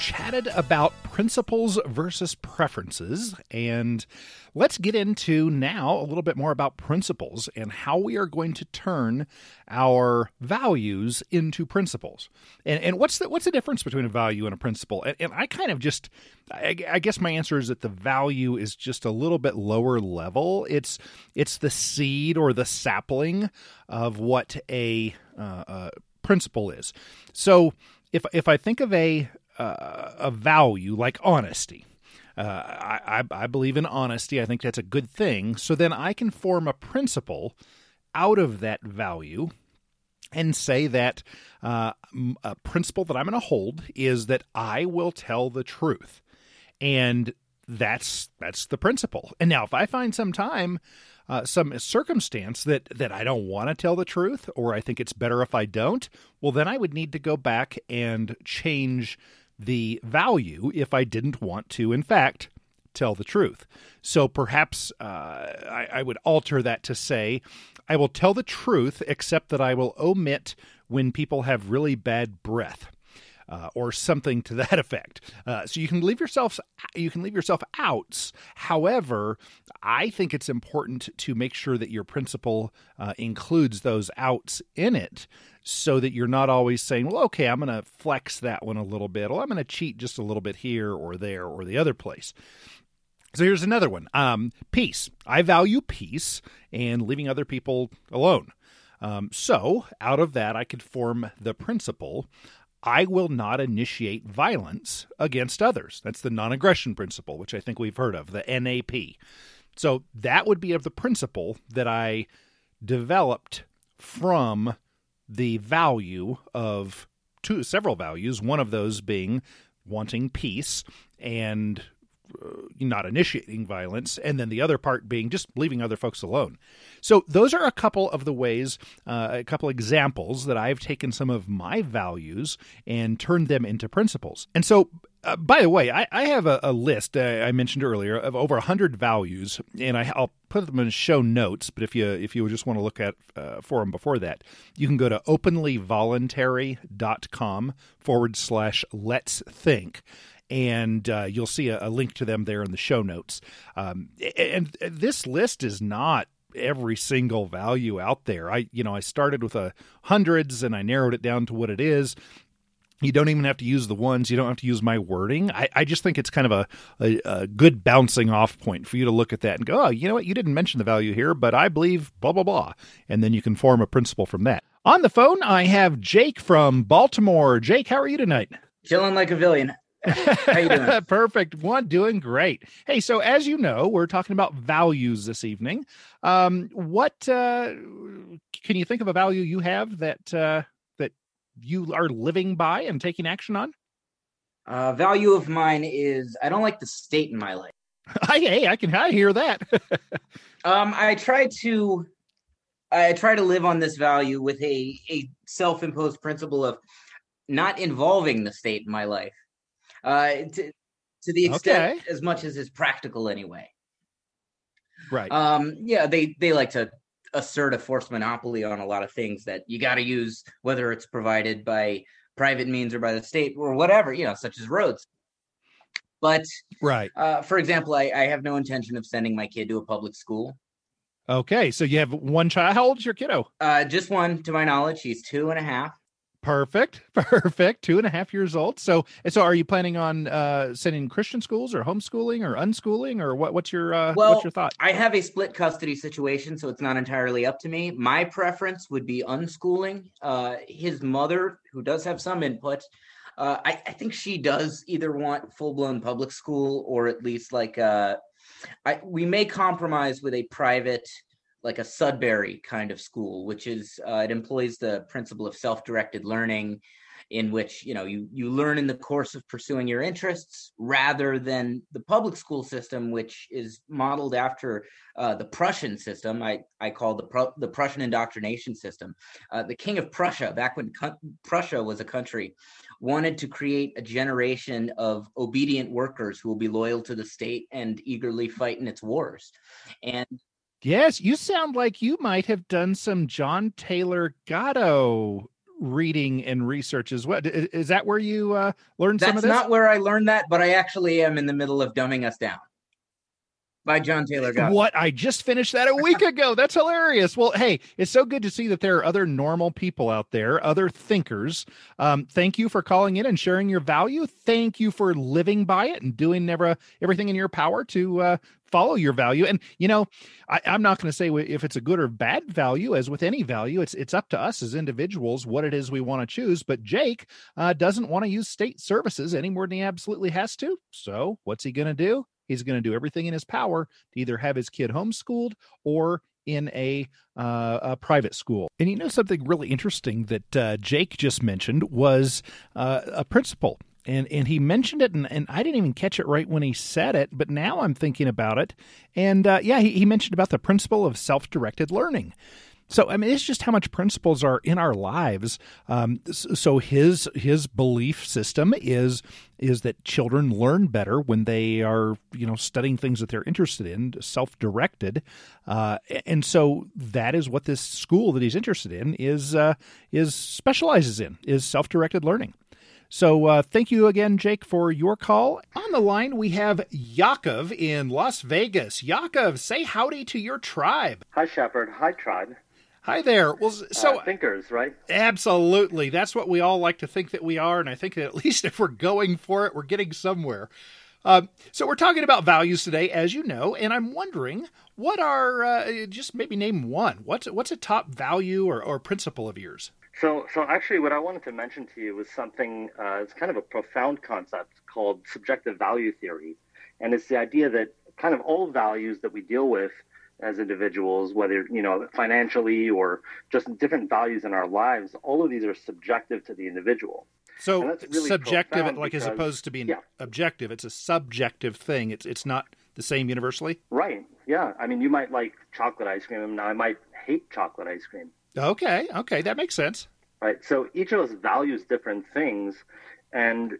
chatted about principles versus preferences, and let's get into now a little bit more about principles and how we are going to turn our values into principles. And, and what's the what's the difference between a value and a principle? And, and I kind of just, I, I guess my answer is that the value is just a little bit lower level. It's it's the seed or the sapling of what a uh, uh, principle is. So if if I think of a uh, a value like honesty, uh, I, I believe in honesty. I think that's a good thing. So then I can form a principle out of that value and say that uh, a principle that I'm going to hold is that I will tell the truth, and that's that's the principle. And now, if I find some time uh, some circumstance that that I don't want to tell the truth, or I think it's better if I don't, well, then I would need to go back and change the value if I didn't want to, in fact, tell the truth. So perhaps uh, I, I would alter that to say, I will tell the truth, except that I will omit when people have really bad breath uh, or something to that effect. Uh, so you can leave yourself you can leave yourself outs. However, I think it's important to make sure that your principle uh, includes those outs in it, so that you're not always saying, "Well, okay, I'm going to flex that one a little bit. Well, I'm going to cheat just a little bit here or there or the other place." So here's another one. Um, peace. I value peace and leaving other people alone. Um, so, out of that, I could form the principle I will not initiate violence against others. That's the non aggression principle, which I think we've heard of, the NAP. So that would be of the principle that I developed from the value of two several values, one of those being wanting peace and not initiating violence, and then the other part being just leaving other folks alone. So, those are a couple of the ways, uh, a couple examples that I've taken some of my values and turned them into principles. And so, uh, by the way, I, I have a, a list uh, I mentioned earlier of over hundred values, and I, will put them in show notes. But if you if you just want to look at uh, for them before that, you can go to openlyvoluntary.com forward slash let's think and uh, you'll see a, a, link to them there in the show notes. Um, and this list is not every single value out there. I, you know, I started with a hundreds and I narrowed it down to what it is. You don't even have to use the ones. You don't have to use my wording. I, I just think it's kind of a, a, a, good bouncing off point for you to look at that and go, oh, you know what? You didn't mention the value here, but I believe blah, blah, blah. And then you can form a principle from that. On the phone, I have Jake from Baltimore. Jake, how are you tonight? Chilling like a villain. How you doing? Perfect. One doing great. Hey, so as you know, we're talking about values this evening. Um, what uh, can you think of a value you have that uh, that you are living by and taking action on? Uh, value of mine is I don't like the state in my life. hey, I can I hear that. um, I try to I try to live on this value with a a self imposed principle of not involving the state in my life uh, to, to the extent okay. as much as is practical anyway. Right. Um, yeah, they they like to assert a forced monopoly on a lot of things that you got to use, whether it's provided by private means or by the state or whatever, you know, such as roads. But right, uh, for example, I, I have no intention of sending my kid to a public school. Okay, so you have one child. How old is your kiddo? Uh, just one, to my knowledge. He's two and a half. Perfect. Perfect. Two and a half years old. So, so are you planning on uh, sending Christian schools or homeschooling or unschooling or what? What's your uh, well, what's your thought? I have a split custody situation, so it's not entirely up to me. My preference would be unschooling. Uh, his mother, who does have some input, uh, I, I think she does either want full blown public school or at least like uh, I, we may compromise with a private like a Sudbury kind of school, which is uh, it employs the principle of self-directed learning, in which you know you you learn in the course of pursuing your interests, rather than the public school system, which is modeled after uh, the Prussian system. I I call the Pru- the Prussian indoctrination system. Uh, the King of Prussia, back when Prussia was a country, wanted to create a generation of obedient workers who will be loyal to the state and eagerly fight in its wars, and Yes, you sound like you might have done some John Taylor Gatto reading and research as well. Is that where you uh, learned That's some of this? That's not where I learned that, but I actually am in the middle of dumbing us down by John Taylor Gatto. What? I just finished that a week ago. That's hilarious. Well, hey, it's so good to see that there are other normal people out there, other thinkers. Um, thank you for calling in and sharing your value. Thank you for living by it and doing never everything in your power to uh, follow your value. And you know, I, am not going to say if it's a good or bad value. As with any value, it's it's up to us as individuals what it is we want to choose. But Jake uh, doesn't want to use state services any more than he absolutely has to. So what's he going to do? He's going to do everything in his power to either have his kid homeschooled or in a, uh, a private school. And you know, something really interesting that uh, Jake just mentioned was uh, a principle. And, and he mentioned it, and, and I didn't even catch it right when he said it, but now I'm thinking about it. And uh, yeah, he, he mentioned about the principle of self directed learning. So I mean, it's just how much principles are in our lives. Um, so his his belief system is is that children learn better when they are you know studying things that they're interested in, self directed, uh, and so that is what this school that he's interested in is uh, is specializes in is self directed learning. So uh, thank you again, Jake, for your call. On the line, we have Yakov in Las Vegas. Yakov, say howdy to your tribe. Hi, Shepard. Hi, tribe. Hi there. Well, so uh, thinkers, right? Absolutely. That's what we all like to think that we are, and I think that at least if we're going for it, we're getting somewhere. Um, so we're talking about values today, as you know, and I'm wondering what are uh, just maybe name one. What's what's a top value or, or principle of yours? So, so actually, what I wanted to mention to you was something. Uh, it's kind of a profound concept called subjective value theory, and it's the idea that kind of all values that we deal with as individuals, whether you know financially or just different values in our lives, all of these are subjective to the individual. So that's really subjective, like because, as opposed to being yeah. objective, it's a subjective thing. It's it's not the same universally. Right. Yeah. I mean, you might like chocolate ice cream, and I might hate chocolate ice cream. Okay. Okay, that makes sense. Right. So each of us values different things, and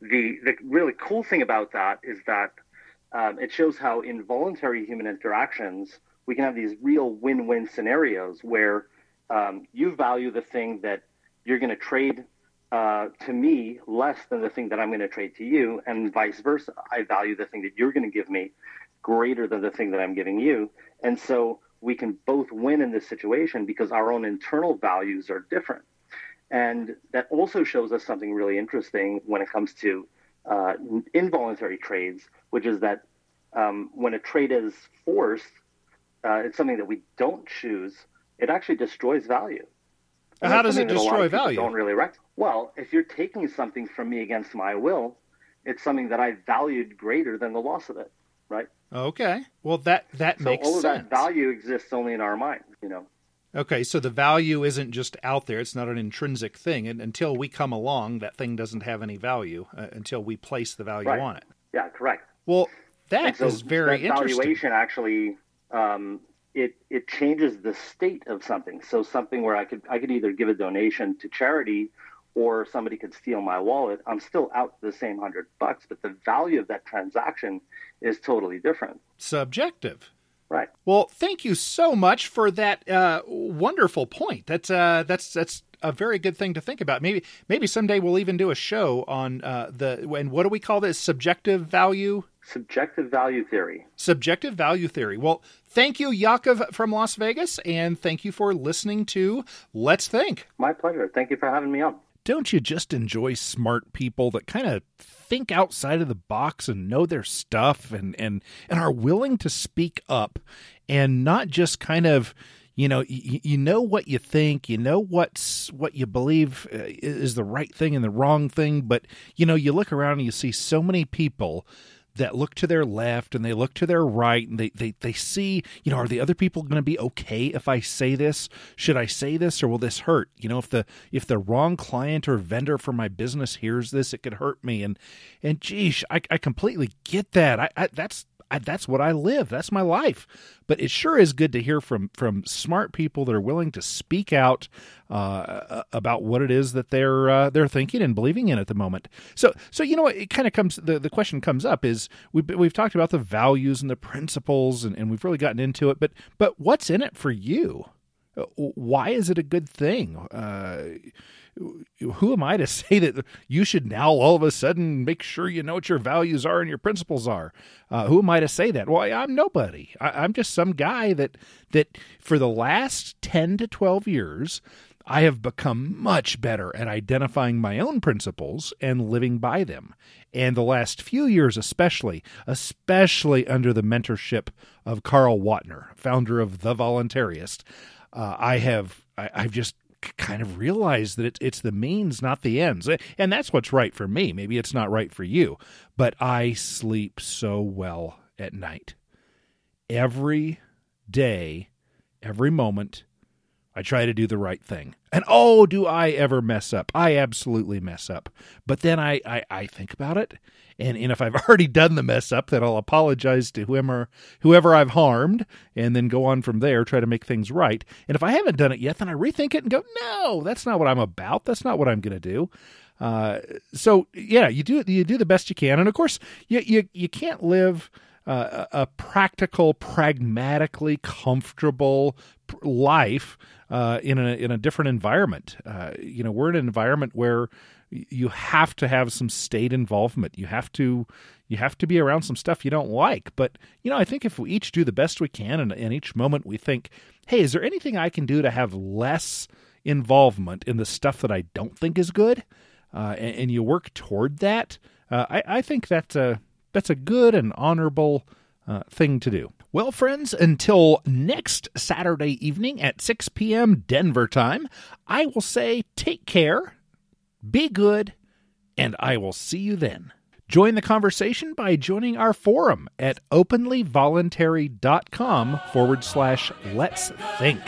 the the really cool thing about that is that um, it shows how involuntary human interactions we can have these real win-win scenarios where um, you value the thing that you're going to trade uh, to me less than the thing that I'm going to trade to you, and vice versa. I value the thing that you're going to give me greater than the thing that I'm giving you, and so we can both win in this situation because our own internal values are different. And that also shows us something really interesting when it comes to uh, involuntary trades, which is that um, when a trade is forced, uh, it's something that we don't choose. It actually destroys value. And How does it destroy value? Don't really rec- well, if you're taking something from me against my will, it's something that I valued greater than the loss of it, right? Okay. Well, that that so makes all of sense. that value exists only in our mind, you know. Okay, so the value isn't just out there; it's not an intrinsic thing, and until we come along, that thing doesn't have any value uh, until we place the value right. on it. Yeah, correct. Well, that so is very that interesting. Valuation actually um, it it changes the state of something. So something where I could I could either give a donation to charity or somebody could steal my wallet. I'm still out the same hundred bucks, but the value of that transaction is totally different. Subjective. Right. Well, thank you so much for that uh, wonderful point. That's uh, that's that's a very good thing to think about. Maybe maybe someday we'll even do a show on uh, the and what do we call this subjective value? Subjective value theory. Subjective value theory. Well, thank you, Yakov from Las Vegas, and thank you for listening to Let's Think. My pleasure. Thank you for having me on. Don't you just enjoy smart people that kind of think outside of the box and know their stuff and and and are willing to speak up and not just kind of you know you, you know what you think you know what's what you believe uh, is the right thing and the wrong thing but you know you look around and you see so many people that look to their left and they look to their right and they they, they see you know are the other people going to be okay if i say this? Should i say this or will this hurt? You know if the if the wrong client or vendor for my business hears this it could hurt me. And and geez i, I completely get that. I, I that's I, that's what I live. That's my life. But it sure is good to hear from from smart people that are willing to speak out uh, about what it is that they're uh, they're thinking and believing in at the moment. So so you know it kind of comes the, the question comes up is we've we've talked about the values and the principles and, and we've really gotten into it. But but what's in it for you? Uh, why is it a good thing? Uh, who am I to say that you should now all of a sudden make sure you know what your values are and your principles are? Uh, who am I to say that? Well, I'm nobody. I, I'm just some guy that that for the last ten to twelve years. I have become much better at identifying my own principles and living by them. And the last few years, especially, especially under the mentorship of Carl Watner, founder of The Voluntarist, uh, I have I, I've just kind of realize that it's it's the means, not the ends, and that's what's right for me. Maybe it's not right for you, but I sleep so well at night. Every day, every moment, I try to do the right thing. And oh, do I ever mess up? I absolutely mess up. But then I, I, I think about it. And, and if I've already done the mess up, then I'll apologize to whoever, whoever I've harmed and then go on from there, try to make things right. And if I haven't done it yet, then I rethink it and go, no, that's not what I'm about. That's not what I'm going to do. Uh, so yeah, you do you do the best you can, and of course, you you, you can't live uh, a practical, pragmatically comfortable life uh, in a in a different environment. Uh, you know, we're in an environment where you have to have some state involvement. You have to you have to be around some stuff you don't like. But you know, I think if we each do the best we can, and in each moment we think, hey, is there anything I can do to have less involvement in the stuff that I don't think is good? Uh, and, and, you work toward that. Uh, I, I think that's a that's a good and honorable uh, thing to do. Well, friends, until next Saturday evening at 6 p.m. Denver time, I will say take care, be good, and I will see you then. Join the conversation by joining our forum at openlyvoluntary.com forward slash let's think.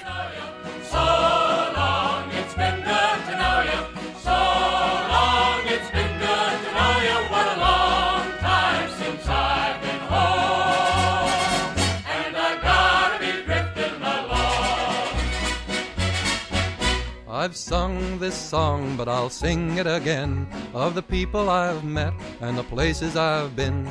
I've sung this song, but I'll sing it again of the people I've met and the places I've been.